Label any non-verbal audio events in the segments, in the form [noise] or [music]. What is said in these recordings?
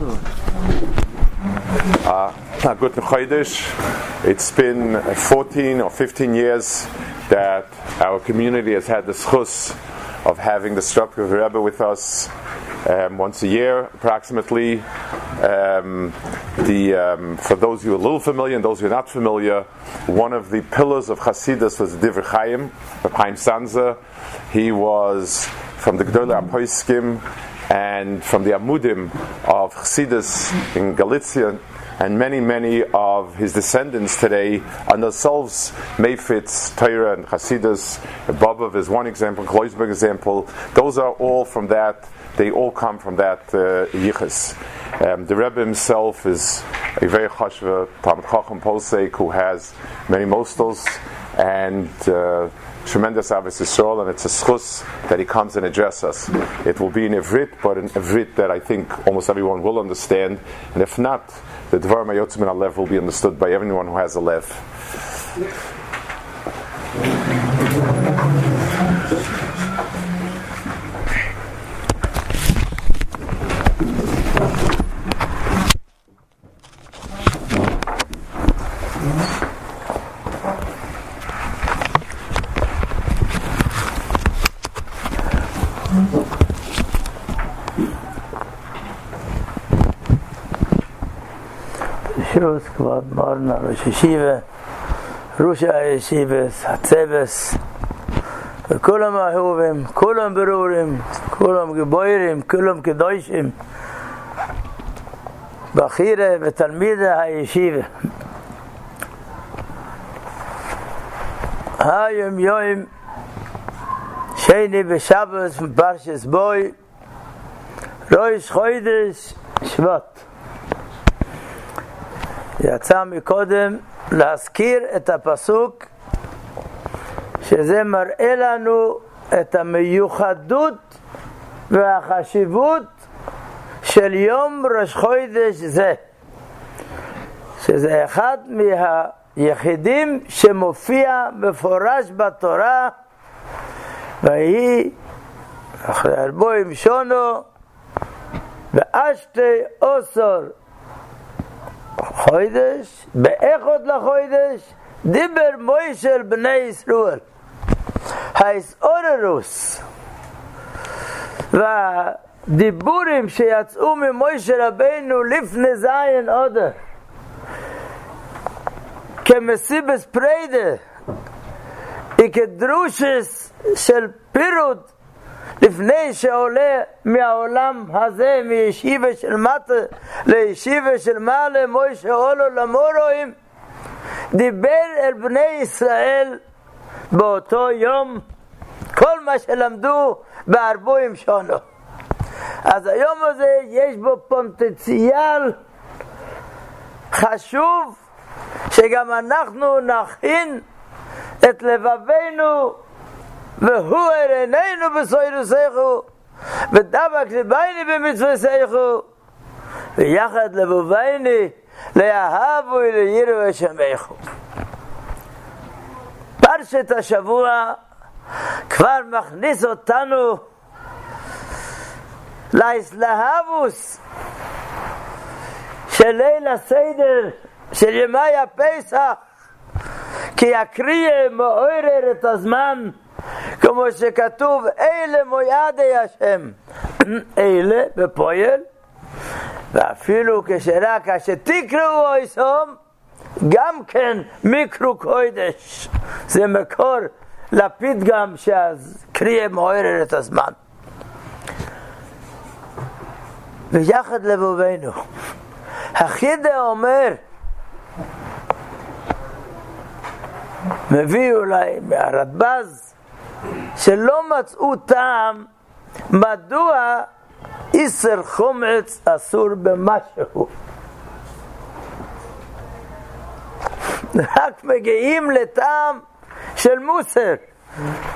Uh, good. It's been 14 or 15 years that our community has had the schus of having the Stropka Rebbe with us um, once a year, approximately. Um, the, um, for those who are a little familiar and those who are not familiar, one of the pillars of Hasidus was Divr Chaim, of Chaim Sanza. He was from the Gdola Apoiskim and from the Amudim of Chassidus in Galicia, and many, many of his descendants today are themselves Mayfitz, Torah, and Chassidus. Bobov is one example, Kloisberg example. Those are all from that, they all come from that uh, Yichus. Um, the Rebbe himself is a very chashva Talmud Chacham Posek who has many mostos and uh, tremendous Avis Yisrael, and it's a schus that he comes and addresses us. It will be in Ivrit, but in Ivrit that I think almost everyone will understand, and if not, the Dvar Mayotzim in Alev will be understood by everyone who has a lev. Schabbos, Kvod Morna, Rosh Yeshiva, Rosh Yeshiva, Hatzeves, וכולם אהובים, כולם ברורים, כולם גבוירים, כולם קדושים, בחירה ותלמידה הישיבה. היום יום שני בשבס פרשס בוי, רויש חוידש שבט. יצא מקודם להזכיר את הפסוק שזה מראה לנו את המיוחדות והחשיבות של יום ראש חודש זה שזה אחד מהיחידים שמופיע מפורש בתורה ויהי אחרי אלבוים שונו ואשתי אוסור חוידש, באחוד לחוידש, דיבר מוישל בני ישראל. האסאוררוס והדיבורים שיצאו ממוישה רבינו לפני זין עודר כמסיבס פריידה וכדרושס של פירוט לפני שעולה מהעולם הזה, מישיבה של מטה לישיבה של מעלה, מוישה עולו למורואים, דיבר אל בני ישראל באותו יום כל מה שלמדו בארבעים שונו. אז היום הזה יש בו פוטנציאל חשוב שגם אנחנו נכין את לבבינו והוא עינינו בסוירוסייכו ודבק לבייני במצווסייכו ויחד לבובייני לאהבו וליראו אשמייכו פרשת השבוע כבר מכניס אותנו לאסלהבוס של ליל הסדר של ימי הפסח כי יקריא מעורר את הזמן כמו שכתוב אלה מוידי השם [clears throat] אלה בפועל ואפילו כשרק שתקראו איסום גם כן מיקרו קוידש. זה מקור לפתגם שאז קריאה מעורר את הזמן. ויחד לבובנו החידה אומר מביא אולי מהרדב"ז שלא מצאו טעם מדוע איסר חומץ אסור במשהו. רק מגיעים לטעם של מוסר,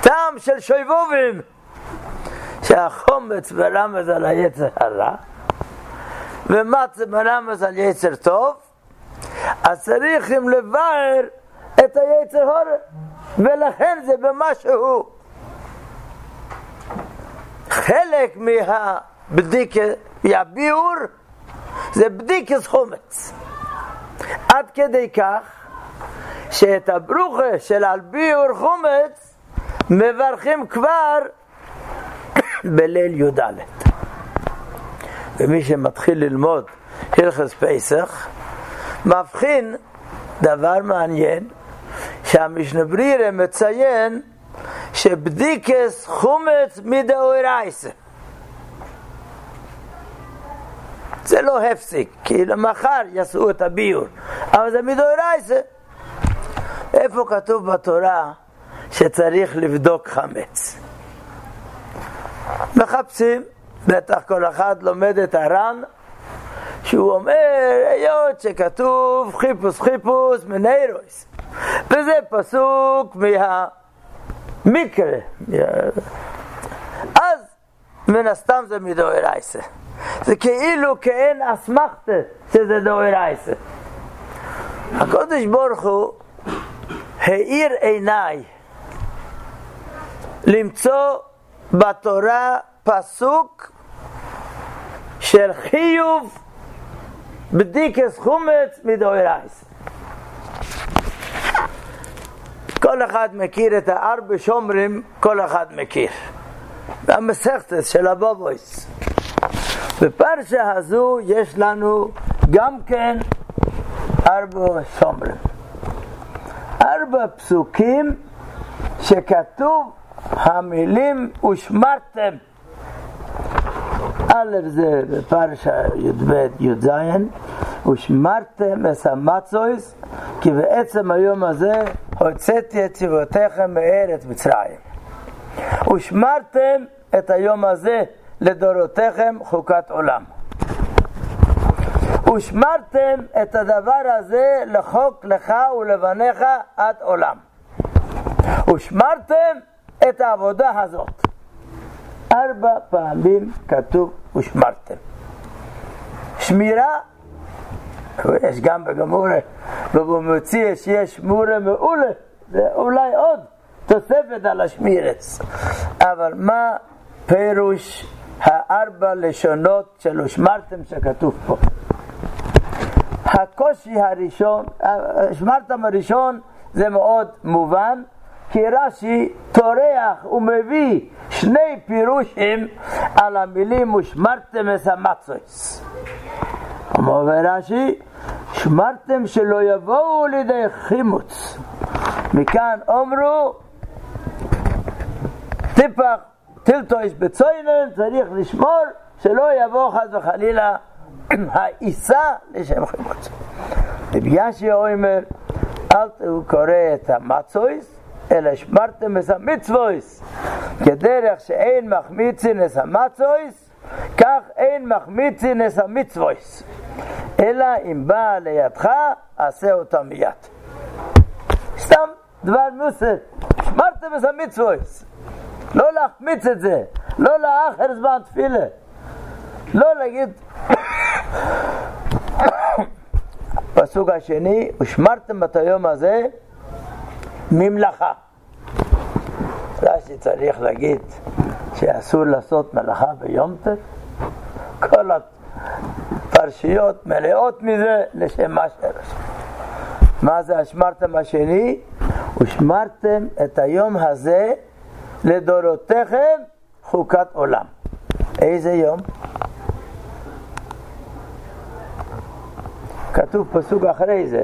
טעם של שויבובים, שהחומץ מרמז על היצר הרע, ומצה מרמז על יצר טוב, אז צריכים לבאר את היצר הורה, ולכן זה במשהו. חלק מהבדיקה, מהביאור, זה בדיקס חומץ. עד כדי כך שאת הברוכה של על ביור חומץ מברכים כבר [coughs] בליל י"ד. ומי שמתחיל ללמוד הלכס פסח, מבחין דבר מעניין, שהמשנה ברירה מציין שבדיקס חומץ מדאורייסה. זה לא הפסיק, כי מחר יעשו את הביור, אבל זה מדאורייסה. איפה כתוב בתורה שצריך לבדוק חמץ? מחפשים, בטח כל אחד לומד את הר"ן, שהוא אומר, היות שכתוב חיפוש חיפוש מניירוס, וזה פסוק מהמקרה, אז מן הסתם זה מדאורייסה. זה כאילו כאין אסמכתה שזה דאורייסה. הקודש ברוך הוא האיר עיניי למצוא בתורה פסוק של חיוב בדיקס חומץ מדאורייס. כל אחד מכיר את הארבע שומרים, כל אחד מכיר. והמסכתס של הבובויס. בפרשה הזו יש לנו גם כן ארבע שומרים. ארבע פסוקים שכתוב המילים ושמרתם. א' זה בפרשה י"ב י"ז ושמרתם את המצויס כי בעצם היום הזה הוצאתי את צבאותיכם מארץ מצרים ושמרתם את היום הזה לדורותיכם חוקת עולם ושמרתם את הדבר הזה לחוק לך ולבניך עד עולם ושמרתם את העבודה הזאת. ארבע פעמים כתוב ושמרתם. שמירה, יש גם בגמורה, ובמוציא שיש שמורה מעולה, ואולי עוד תוספת על השמירץ. אבל מה פירוש הארבע לשונות של ושמרתם שכתוב פה? הקושי הראשון, שמרתם הראשון זה מאוד מובן, כי רש"י טורח ומביא שני פירושים על המילים ושמרתם את המצויס. אומר רש"י, שמרתם שלא יבואו לידי חימוץ. מכאן אומרו, טיפח טילטויס בצוינן, צריך לשמור שלא יבוא חס וחלילה [clears throat] העיסה לשם חימוץ. רבי ישי אומר, אל תהיו קורא את המצויס, אלא שמרתם את המצוויס, כדרך שאין מחמיצין את המצוויס, כך אין מחמיצין את המצוויס. אלא אם בא לידך, עשה אותה מיד. סתם דבר מוסר, שמרתם את המצוויס. לא להחמיץ את זה, לא לאחר זמן תפילה. לא להגיד... [coughs] פסוק השני, ושמרתם את היום הזה ממלאכה. רש"י צריך להגיד שאסור לעשות מלאכה ביום טף? כל הפרשיות מלאות מזה לשם מה שרש. מה זה השמרתם השני? ושמרתם את היום הזה לדורותיכם חוקת עולם. איזה יום? כתוב פסוק אחרי זה,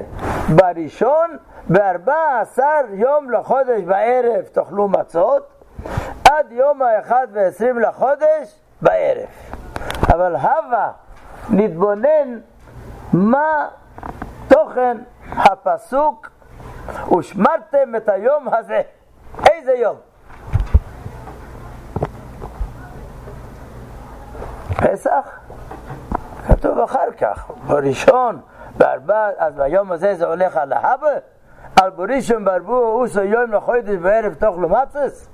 בראשון בארבע עשר יום לחודש בערב תאכלו מצות, עד יום האחד ועשרים לחודש בערב. אבל הווה נתבונן מה תוכן הפסוק ושמרתם את היום הזה. איזה יום? פסח? כתוב אחר כך, בראשון, בארבע, אז ביום הזה זה הולך על ההווה? על בורישם ברבו אוסו יום לחודש בערב תאכלו מצס?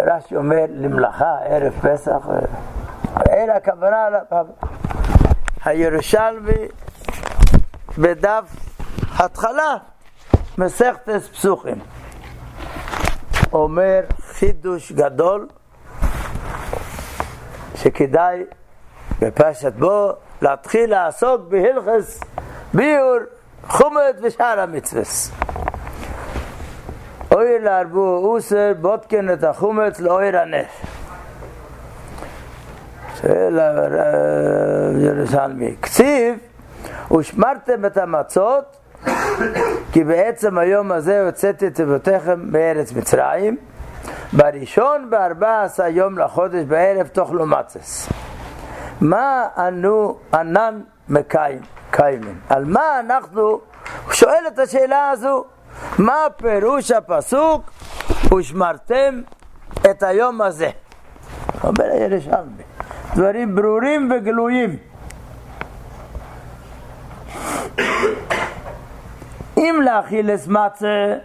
ורש"י אומר למלאכה ערב פסח, אין הכוונה הירושלמי בדף התחלה מסכתס פסוחים אומר חידוש גדול שכדאי בפרשת בו להתחיל לעסוק בהלכס ביור חומד ושאר המצווס. אוי להרבו אוסר בודקן את החומץ לאויר הנף. ירושלמי. כתיב, ושמרתם את המצות, כי בעצם היום הזה הוצאתי את אבותיכם בארץ מצרים, בראשון בארבע עשה יום לחודש בערב תאכלו מצס. מה ענו ענן מקיים, קיימים? על מה אנחנו, הוא שואל את השאלה הזו, מה פירוש הפסוק ושמרתם את היום הזה? אומר הירושלמי, דברים ברורים וגלויים. אם לאכילס מצה,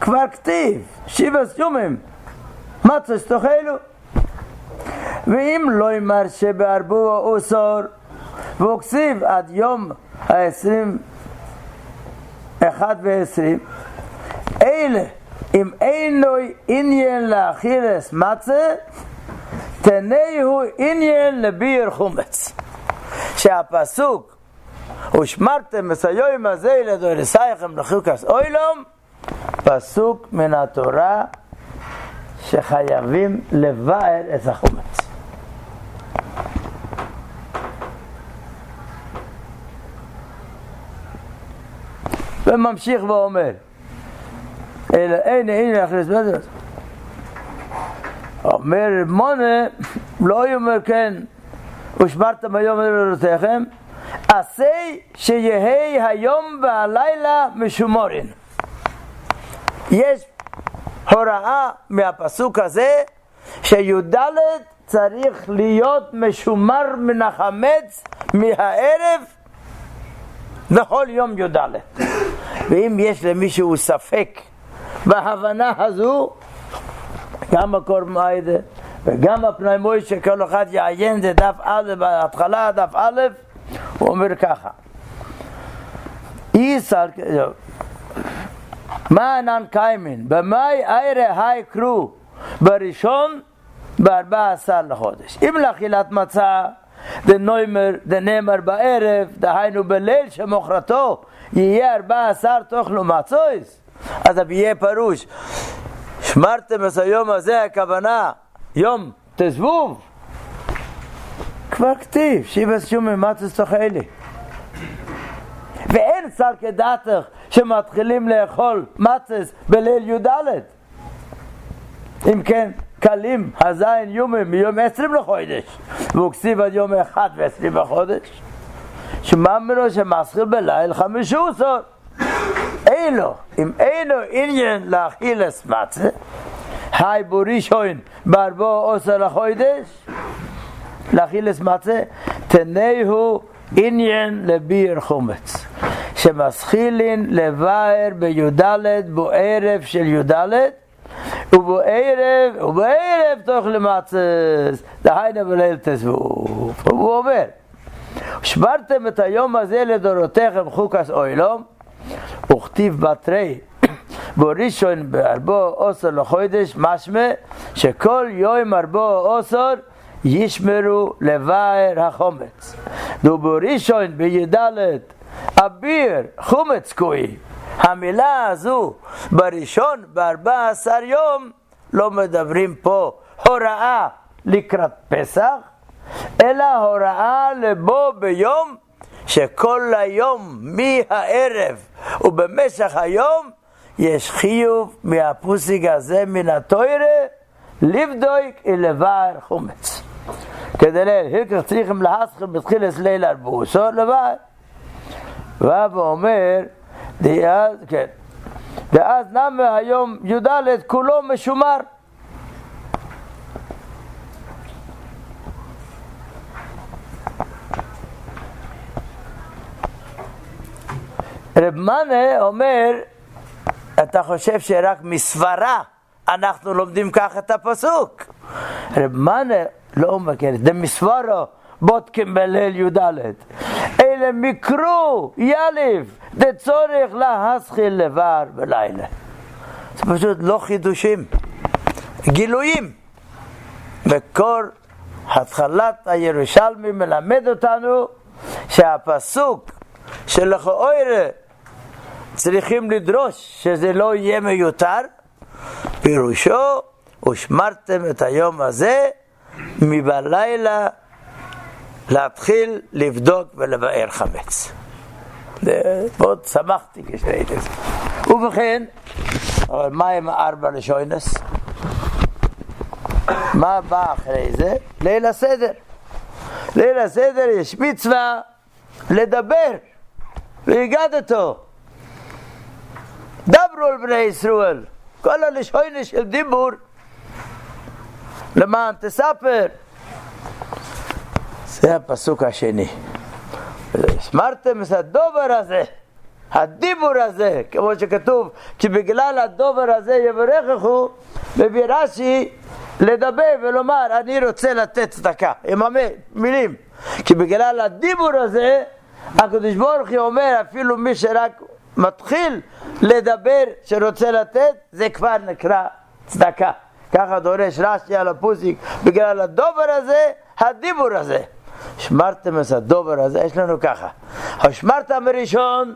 כבר כתיב, שיבס יומים, מצה שתאכלו. ואם לא יאמר שבערבו אוסור, והוא כסיב עד יום העשרים, אחד ועשרים, אלה, אם אינו עניין לאכילס מצה, תנאו עניין לביר חומץ. שהפסוק ושמרתם את היום הזה לדורסייכם לחוקס אוילום, פסוק מן התורה שחייבים לבאר את החומץ. וממשיך ואומר, אלא אין אין להכניס בזה. אומר מונה, לא יאמר כן, ושמרתם היום לדורותיכם, עשה שיהא היום והלילה משומורין. יש הוראה מהפסוק הזה שי"ד צריך להיות משומר מן החמץ מהערב בכל יום י"ד. ואם יש למישהו ספק בהבנה הזו, גם מקור מיידה וגם הפנאי מוי שכל אחד יעיין זה דף א' בהתחלה, דף א', הוא אומר ככה איסר, מה ענן קיימין? במאי איירה היי קרו בראשון בארבע עשר לחודש. אם לאכילת מצה דנוימר, דנאמר בערב, דהיינו בליל שמוכרתו יהיה ארבע עשר תאכלו מצויס, אז יהיה פרוש. שמרתם את היום הזה, הכוונה, יום תזבוב. כבר כתיב, שיבס שומי מצוס תאכלי. ואין שר כדעתך שמתחילים לאכול מצס בליל י"ד. אם כן, קלים הזין יומים מיום עשרים לחודש, והוא כסיב עד יום אחד ועשרים לחודש. שמאמרו שמסחיל בליל חמישו עשר. אילו, אם אילו עניין להכיל את מצה, היי בורי שוין ברבו עושה לחוידש, להכיל את מצה, תנאיהו עניין לביר חומץ. שמסחילין לבאר בי"ד בו ערב של י"ד ובו ערב, ובו ערב תוך למצס דהיינה בליל תזבוב הוא אומר שברתם את היום הזה לדורותיכם חוקס אוילום וכתיב בתרי בראשון בארבו עשר לחודש, משמע שכל יום ארבו עשר ישמרו לבאר החומץ. דו בראשון בי"ד אביר חומץ קוי. המילה הזו בראשון בארבע עשר יום לא מדברים פה הוראה לקראת פסח, אלא הוראה לבוא ביום שכל היום מהערב ובמשך היום יש חיוב מהפוסיק הזה מן התוירה לבדוק ולבאר חומץ. כדי להילקח צריכים להסכים בתחילת ליל ארבוסו לבאר. ואבא אומר, דאז, כן, ואז נמה היום י"ד כולו משומר. רב מנה אומר, אתה חושב שרק מסברה אנחנו לומדים ככה את הפסוק. רב מנה לא מכיר, מסברו בודקים בליל י"ד. אלה מקרו, יליב, דצורך להסחיל לבר בלילה. זה פשוט לא חידושים, גילויים. מקור התחלת הירושלמי מלמד אותנו שהפסוק שלכאורה צריכים לדרוש שזה לא יהיה מיותר, פירושו, ושמרתם את היום הזה מבלילה להתחיל לבדוק ולבאר חמץ. מאוד שמחתי כשראיתי את זה. ובכן, אבל מה עם ארבע לשוינס? מה בא אחרי זה? ליל הסדר. ליל הסדר יש מצווה לדבר, והגדתו. דברו על בני ישראל, כל הלשוינס של דיבור, למען תספר. זה הפסוק השני. שמרתם את הדובר הזה, הדיבור הזה, כמו שכתוב, כי בגלל הדובר הזה יברככו, מביא רש"י לדבר ולומר, אני רוצה לתת צדקה, עם מילים. כי בגלל הדיבור הזה, הקדוש ברוך הוא אומר, אפילו מי שרק מתחיל לדבר שרוצה לתת, זה כבר נקרא צדקה. ככה דורש רש"י על הפוסיק, בגלל הדובר הזה, הדיבור הזה. שמרתם את הדובר הזה, יש לנו ככה. השמרתם הראשון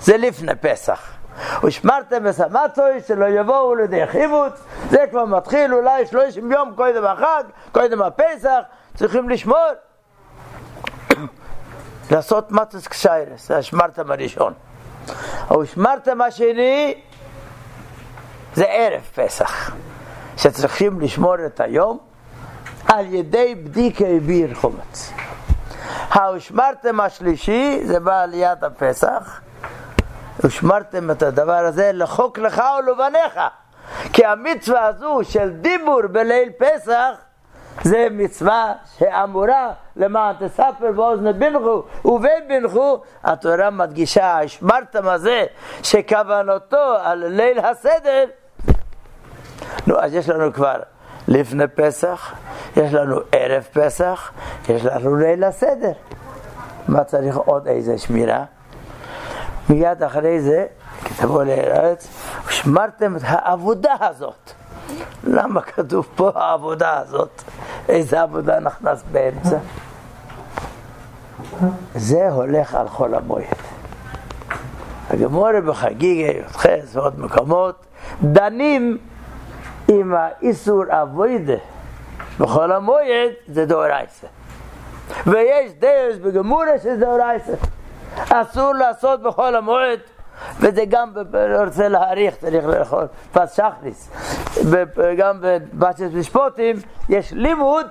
זה לפני פסח. ושמרתם את המצוי שלא יבואו לידי חיבוץ, זה כבר מתחיל אולי שלושים יום קודם החג, קודם הפסח, צריכים לשמור. [coughs] לעשות מצוס קשיירס, זה השמרתם הראשון. השמרתם השני זה ערב פסח, שצריכים לשמור את היום על ידי בדיקי ביר חומץ. השמרתם השלישי, זה בא על יד הפסח, ושמרתם את הדבר הזה לחוק לך ולבניך. כי המצווה הזו של דיבור בליל פסח זה מצווה שאמורה למען תספר באוזני בנחו ובן בנחו התורה מדגישה השמרתם הזה שכוונתו על ליל הסדר נו אז יש לנו כבר לפני פסח, יש לנו ערב פסח, יש לנו ליל הסדר. מה צריך עוד איזה שמירה? מיד אחרי זה, כתבו לארץ, שמרתם את העבודה הזאת. למה כתוב פה העבודה הזאת? איזה עבודה נכנס באמצע? זה הולך על חול המועד. הגמורה בחגיגה, י"ח ועוד מקומות, דנים עם האיסור אבוידה בכל המועד זה דאורייסה. ויש דרס בגמורה שזה דאורייסה. אסור לעשות בכל המועד, וזה גם, אני רוצה להעריך, צריך לאכול פס שחריס. גם בבצ'ס משפוטים יש לימוד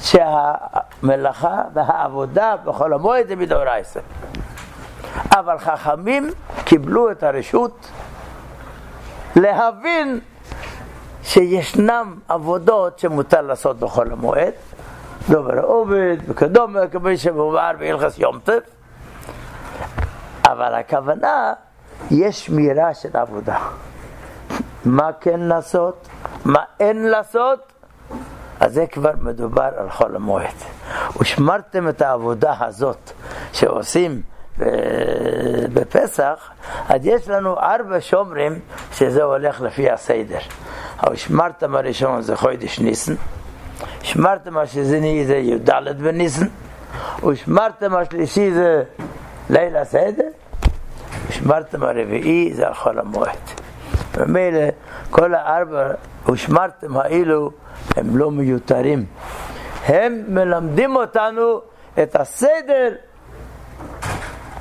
שהמלאכה והעבודה בכל המועד זה מדאורייסה. אבל חכמים קיבלו את הרשות להבין שישנם עבודות שמותר לעשות בכל המועד, דובר עובד וכדומה, כמו שמובהר בהלכס יום טף, אבל הכוונה, יש שמירה של עבודה. מה כן לעשות, מה אין לעשות, אז זה כבר מדובר על חול המועד. ושמרתם את העבודה הזאת שעושים בפסח, אז יש לנו ארבע שומרים שזה הולך לפי הסדר. אבל שמרתם הראשון זה חודש ניסן, שמרתם השני זה י"ד בניסן, ושמרתם השלישי זה ליל הסדר, ושמרתם הרביעי זה על חול המועד. ומילא כל הארבע ושמרתם האלו הם לא מיותרים. הם מלמדים אותנו את הסדר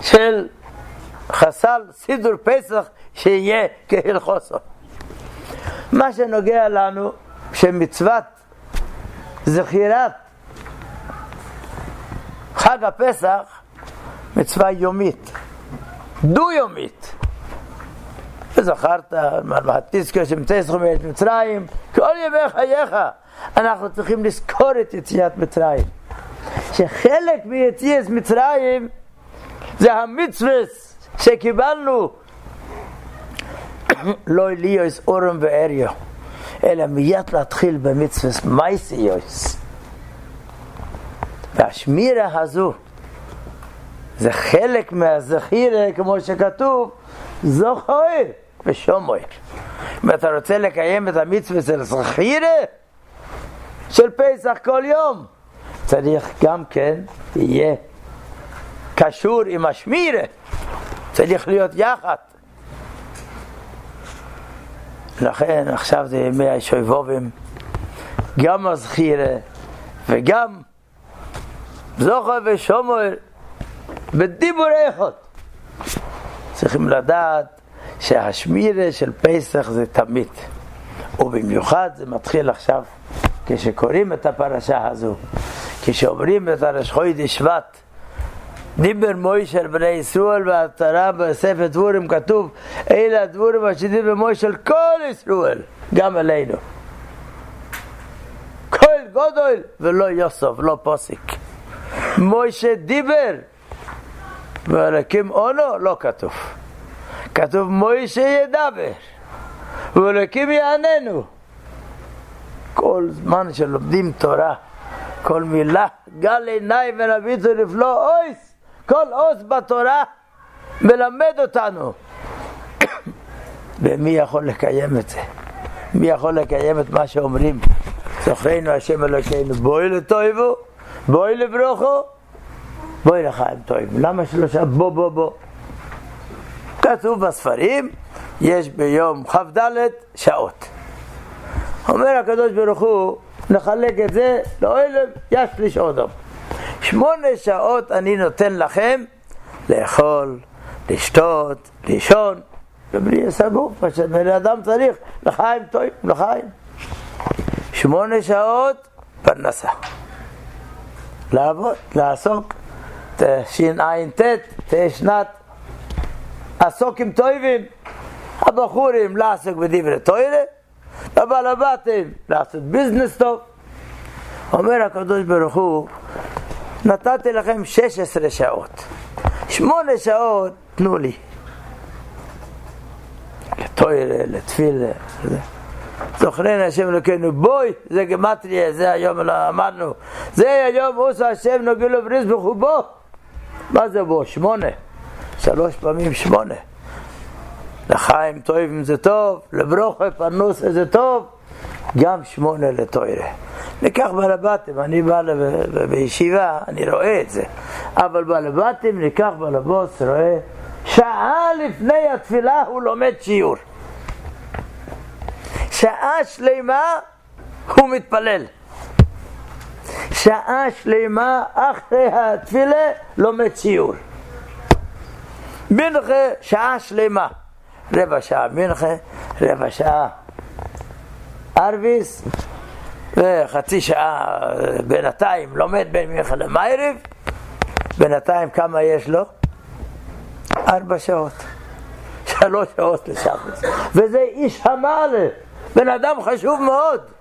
של חסל סידור פסח שיהיה כהלכוסו. מה שנוגע לנו, שמצוות זכירת חג הפסח, מצווה יומית, דו-יומית. וזכרת, תזכר שמצאסכם את מצרים, כל ימי חייך. אנחנו צריכים לזכור את יציאת מצרים. שחלק מיציאת מצרים זה המצווה שקיבלנו לא ליאוס אורם ואריו, אלא מיד להתחיל במצווה מייסיוס. והשמירה הזו זה חלק מהזכירה, כמו שכתוב, זוכר ושומר. אם אתה רוצה לקיים את המצווה של זכירה, של פסח כל יום, צריך גם כן יהיה קשור עם השמירה, צריך להיות יחד. לכן עכשיו זה ימי השויבובים, גם הזכירה וגם זוכר ושומר בדיבור אחד. צריכים לדעת שהשמירה של פסח זה תמיד, ובמיוחד זה מתחיל עכשיו כשקוראים את הפרשה הזו, כשאומרים את הראש חודש שבט. דיבר מוישה על בני ישראל והתורה בספר דבורים כתוב אלה הדבורים אשר דיבר מוישה על כל ישראל גם עלינו כל גודל ולא יוסף, לא פוסיק. מוישה דיבר ואלוקים אונו לא כתוב כתוב מוישה ידבר ואלוקים יעננו כל זמן שלומדים תורה כל מילה גל עיניי ונביטו לפלוא אויס כל עוז בתורה מלמד אותנו. [coughs] ומי יכול לקיים את זה? מי יכול לקיים את מה שאומרים? זוכרנו השם אלוקינו, בואי לטויבו, בואי לברוכו, בואי לחיים טובים. למה שלושה בוא בוא בוא? כתוב בספרים, יש ביום כ"ד שעות. אומר הקדוש ברוך הוא, נחלק את זה לאוהלם, ישליש אודום. שמונה שעות אני נותן לכם לאכול, לשתות, לישון, ובלי סגור, מה שבן אדם צריך, לחיים טועים, לחיים. שמונה שעות פרנסה. לעבוד, לעסוק. תשע"ט, תהיה שנת עסוקים טובים. הבחורים לעסוק בדברי טוירה, הבעל הבתים לעשות ביזנס טוב. אומר הקדוש ברוך הוא, נתתי לכם 16 שעות. שמונה שעות תנו לי. לטוירה, לתפילה. זוכרן השם אלוקינו, בואי, זה גמטריה, זה היום לא אמרנו. זה היום עושה השם נוגלו בריזבחו בוא. מה זה בוא? שמונה. שלוש פעמים שמונה. לחיים טובים זה טוב, לברוכה פרנוסה זה טוב, גם שמונה לטוירה. ניקח בעלבתים, אני בא בישיבה, אני רואה את זה, אבל בעלבתים, ניקח בעלבוס, רואה, שעה לפני התפילה הוא לומד שיעור. שעה שלמה הוא מתפלל. שעה שלמה אחרי התפילה לומד שיעור. מנחה שעה שלמה, רבע שעה מנחה, רבע שעה ארביס, וחצי שעה בינתיים לומד בין מנחה למיירב, בינתיים כמה יש לו? ארבע שעות, שלוש שעות לשבת, וזה איש המעלה, בן אדם חשוב מאוד.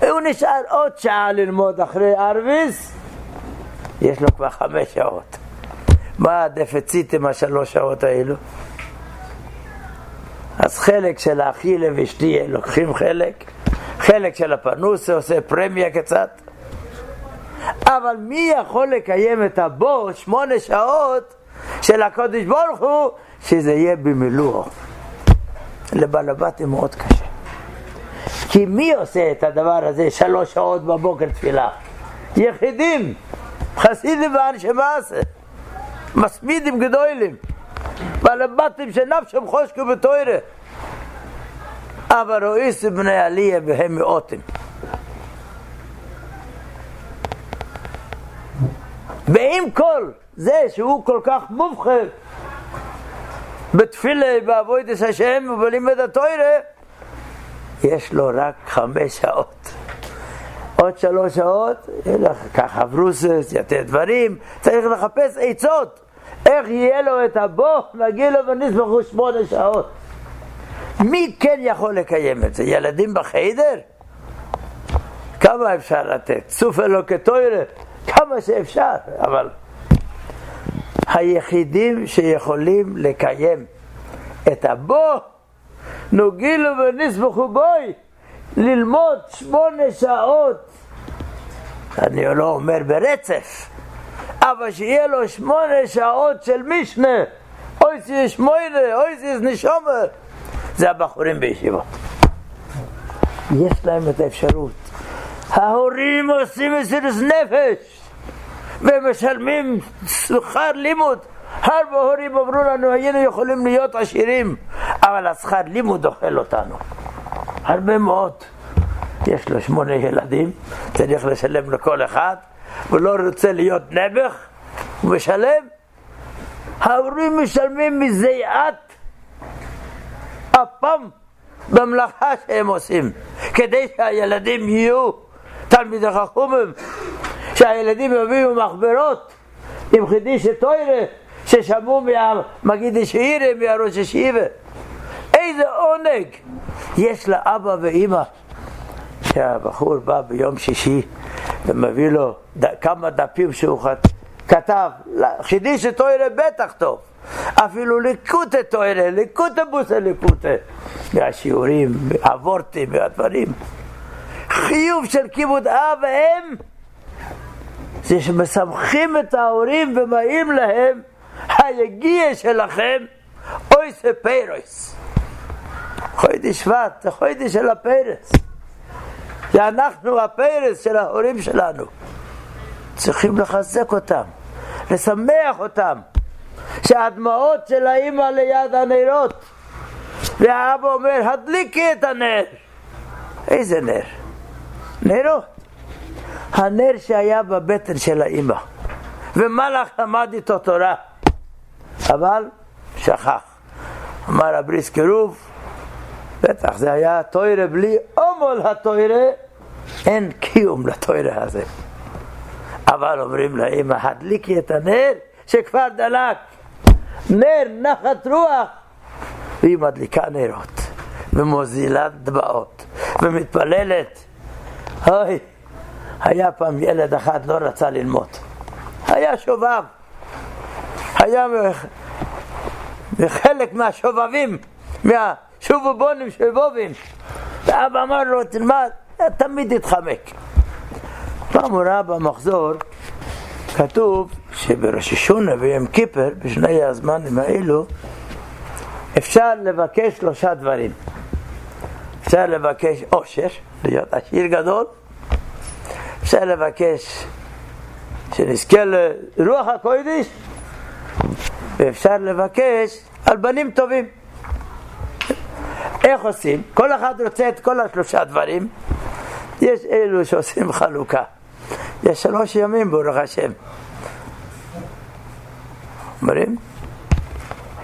הוא נשאר עוד שעה ללמוד אחרי ארביס, יש לו כבר חמש שעות. מה הדפציט עם השלוש שעות האלו? אז חלק של האכילה ושתייה לוקחים חלק, חלק של הפרנוסה עושה פרמיה קצת. אבל מי יכול לקיים את הבור שמונה שעות של הקודש ברוך הוא, שזה יהיה במילואו. לבעל הבתים מאוד קשה. כי מי עושה את הדבר הזה שלוש שעות בבוקר תפילה? יחידים, חסידים ואנשי מעשה, מסמידים גדולים, בעל הבתים שנפשם חושקו בתוירה. אבל רואיס בני עליה והם מאותים. ועם כל זה שהוא כל כך מובחר בתפילה, בעבודת השם ובלימד התוירה, יש לו רק חמש שעות. עוד שלוש שעות, ככה ברוסס, יתר דברים, צריך לחפש עצות. איך יהיה לו את הבו, מגיע לו ונסמכו שמונה שעות. מי כן יכול לקיים את זה? ילדים בחיידר? כמה אפשר לתת? סוף אלו כתוירה, כמה שאפשר, אבל היחידים שיכולים לקיים את הבו, נוגילו ונסבכו בוי, ללמוד שמונה שעות, אני לא אומר ברצף, אבל שיהיה לו שמונה שעות של משנה, אוי זה שמונה, אוי זה נשומר, זה הבחורים בישיבות. יש להם את האפשרות. ההורים עושים מסירות נפש ומשלמים שכר לימוד. הרבה הורים אמרו לנו, היינו יכולים להיות עשירים, אבל השכר לימוד אוכל אותנו. הרבה מאוד. יש לו שמונה ילדים, צריך לשלם לכל אחד, ולא רוצה להיות נעבך, הוא משלם. ההורים משלמים מזיעת אפם במלאכה שהם עושים, כדי שהילדים יהיו תלמידי חכומים, שהילדים יביאו מחברות עם חידיש טוירה ששמעו מהמגיד ישירה, מהראש ישיבה. איזה עונג! יש לאבא ואימא. שהבחור בא ביום שישי ומביא לו ד, כמה דפים שהוא כתב, חידיש טוירה בטח טוב, אפילו ליקוטה טוירה, ליקוטה בוסה ליקוטה, מהשיעורים, מהוורטים, מהדברים. חיוב של כיבוד אב ואם זה שמשמחים את ההורים ומראים להם היגיע שלכם אוי זה חוידי שבט זה חוידי של הפיירס זה אנחנו הפיירס של ההורים שלנו צריכים לחזק אותם לשמח אותם שהדמעות של האימא ליד הנרות והאבא אומר הדליקי את הנר איזה נר? נרות. הנר שהיה בבטן של האימא. ומלאך למד איתו תורה. אבל שכח. אמר הבריס קירוב, בטח זה היה תוירה בלי אומול התוירה, אין קיום לתוירה הזה. אבל אומרים לאמא, הדליקי את הנר שכבר דלק. נר נחת רוח. והיא מדליקה נרות, ומוזילה דמעות, ומתפללת. אוי, היה פעם ילד אחד לא רצה ללמוד. היה שובב. היה חלק מהשובבים, מהשובובונים, שובובים. ואבא אמר לו, תלמד, תמיד תתחמק. פעם הוא ראה במחזור, כתוב שבראש השונה ויום כיפר, בשני הזמנים האלו, אפשר לבקש שלושה דברים. אפשר לבקש עושר, להיות עשיר גדול, אפשר לבקש שנזכה לרוח הקודש, ואפשר לבקש על בנים טובים. איך עושים? כל אחד רוצה את כל השלושה דברים. יש אלו שעושים חלוקה. יש שלוש ימים ברוך השם. אומרים?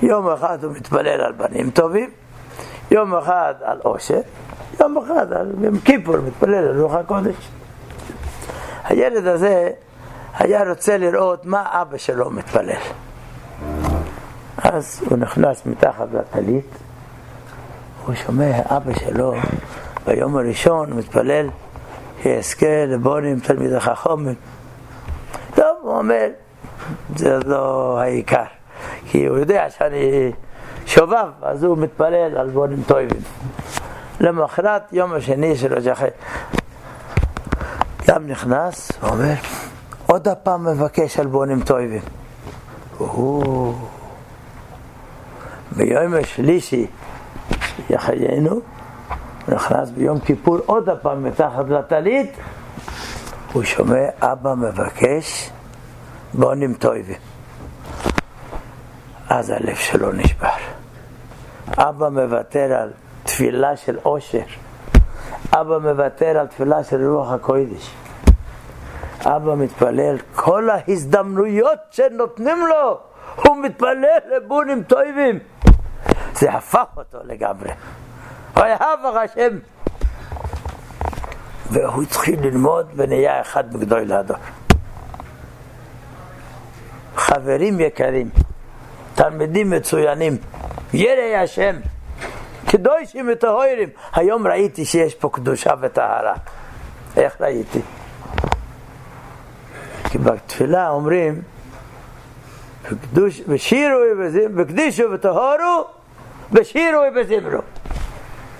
יום אחד הוא מתפלל על בנים טובים, יום אחד על עושר, יום אחד על יום כיפור מתפלל על רוח הקודש. הילד הזה היה רוצה לראות מה אבא שלו מתפלל. אז הוא נכנס מתחת לטלית, הוא שומע אבא שלו ביום הראשון מתפלל שיזכה לבונים תלמיד החכומים. טוב, הוא אומר, זה לא העיקר, כי הוא יודע שאני שובב, אז הוא מתפלל על בונים טובים. למחרת, יום השני של החיים, גם נכנס, אומר, עוד הפעם מבקש על בונים טובים. ביום השלישי יחיינו, נכנס ביום כיפור עוד הפעם מתחת לטלית, הוא שומע אבא מבקש בונים טובים. אז הלב שלו נשבר. אבא מוותר על תפילה של עושר. אבא מוותר על תפילה של רוח הקודש. אבא מתפלל כל ההזדמנויות שנותנים לו, הוא מתפלל לבונים טובים. זה הפך אותו לגמרי. אוהב השם. והוא התחיל ללמוד ונהיה אחד מגדול הדור. חברים יקרים, תלמידים מצוינים, ירא השם, קדושים וטהורים. היום ראיתי שיש פה קדושה וטהרה. איך ראיתי? כי בתפילה אומרים, ושירו וקדישו וטהורו, ושירו וזמרו.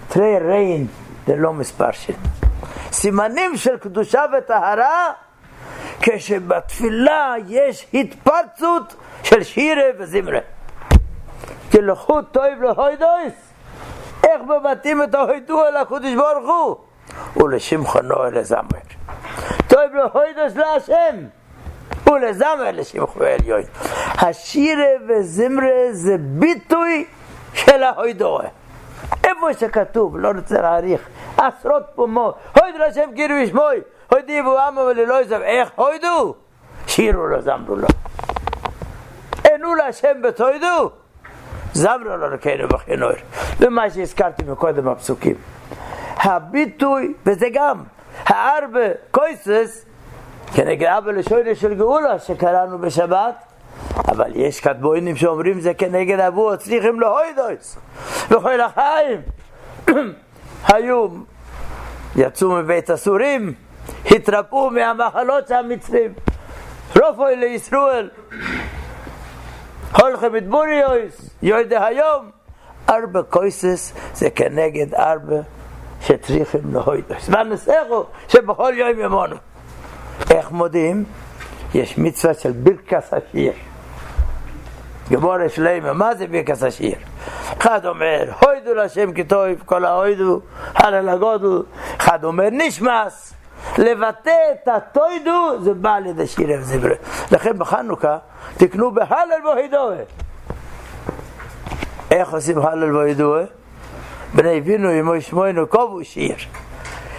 תרי ריין זה לא מספר של. סימנים של קדושה וטהרה, כשבתפילה יש התפרצות של שירה וזמרה. לחוט טוב להוידויס, איך מבטאים את ההוידו אל הקודש ברוך הוא? ולשמחו נוער לזמר. טוב להוידוס להשם ולזמר לשמחו עליון. השירה וזמרה זה ביטוי של ההוידוה. איפה שכתוב, לא רוצה להעריך, עשרות פעמות, הוידו להשם קירו ושמוי, הוידיבו עמו וללא יזם, איך הוידו? שירו לו, זמרו לו. ענו להשם בתוידו, זמרו לו לקיינו בחינור. ומה שהזכרתי מקודם הפסוקים. הביטוי, וזה גם, הארבע קויסס, כנגד אבא לשוינה של גאולה שקראנו בשבת, אבל יש קדמונים שאומרים זה כנגד אבו צריכים להוידויס וכל החיים. [clears throat] היו יצאו מבית הסורים התרפאו מהמחלות המצרים. רופוי לישראל. הולכם את בוריויס יוידה היום. ארבע קויסס זה כנגד ארבע שצריכים להוידויס. והנסחו שבכל יום ימונו. איך מודים? יש מצווה של ברכס השיר גמורה שלמה, מה זה ברכס השיר? אחד אומר, הוידו להשם כטוב, כל ההוידו, הלל הגודל, אחד אומר נשמס, לבטא את הטוידו זה בא על ידי שירה וזברה. לכן בחנוכה תקנו בהלל והוידוה. איך עושים הלל והוידוה? בני אבינו ימו שמואנו קובו שיר.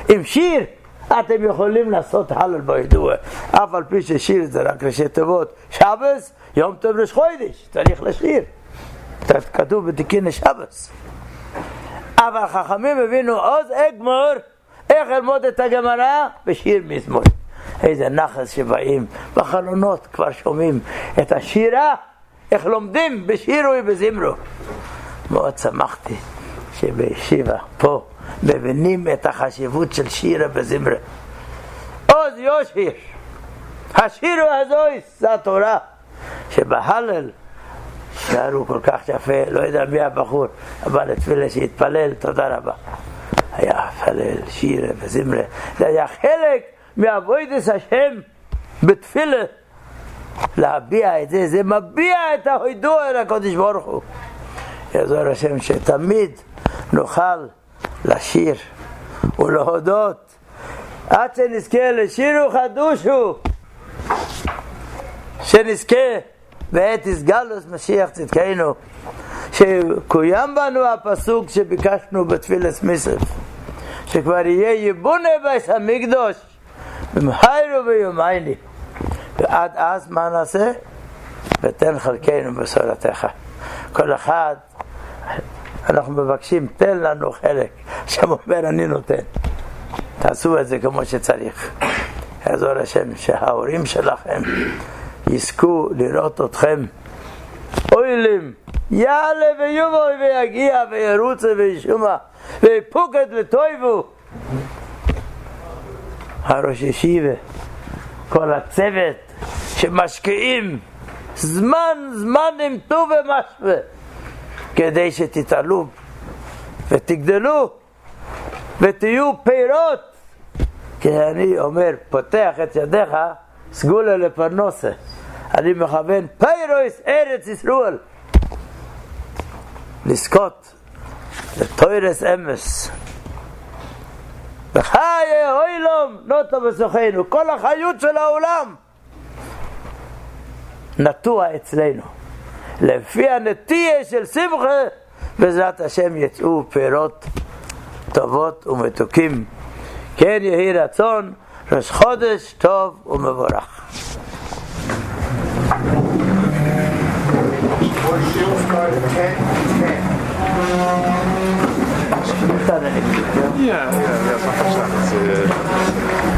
עם שיר אתם יכולים לעשות הלל והוידוה. אף על פי ששיר זה רק ראשי תיבות שבס, יום טוב ראש חודש, צריך לשיר. כתוב בתיקין שבס. אבל חכמים הבינו עוז אגמור, איך ללמוד את הגמרא? בשיר מזמור. איזה נחס שבאים בחלונות, כבר שומעים את השירה, איך לומדים בשירו ובזמרו. מאוד שמחתי שבישיבה פה מבינים את החשיבות של שירה וזמרה. עוז יושיר, השירו הזויס, זה התורה. שבהלל שרו כל כך יפה, לא יודע מי הבחור, אבל לתפילה שהתפלל, תודה רבה. היה פלל, שירה וזמרה, זה היה חלק מאבוידס השם בתפילה. להביע את זה, זה מביע את ההוידוע אל הקודש ברוך הוא. יעזור השם שתמיד נוכל לשיר ולהודות עד שנזכה לשירו חדושו שנזכה בעת איסגלוס משיח צדקנו, שקוים בנו הפסוק שביקשנו בתפילס מיסף, שכבר יהיה יבונה בייס המקדוש, במחיירו ויומייני. ועד אז מה נעשה? ותן חלקנו בשורתך. כל אחד, אנחנו מבקשים, תן לנו חלק. השם אומר, אני נותן. תעשו את זה כמו שצריך. יעזור השם שההורים שלכם יזכו לראות אתכם אוילים, יעלה ויובוי ויגיע וירוצה וישומה ויפוקד לטויבו הראש ישיבה, כל הצוות שמשקיעים זמן זמן עם טוב ומשווה כדי שתתעלו ותגדלו ותהיו פירות. כי אני אומר, פותח את ידיך סגולה לפרנוסה. אני מכוון פיירויס ארץ ישראל לזכות לתוירס אמס. וחיי אוילום נוטו בסוכנו כל החיות של העולם נטוע אצלנו לפי הנטייה של שמחה בעזרת השם יצאו פירות טובות ומתוקים. כן יהי רצון ראש חודש טוב ומבורך. Ja, ja, ja, ja,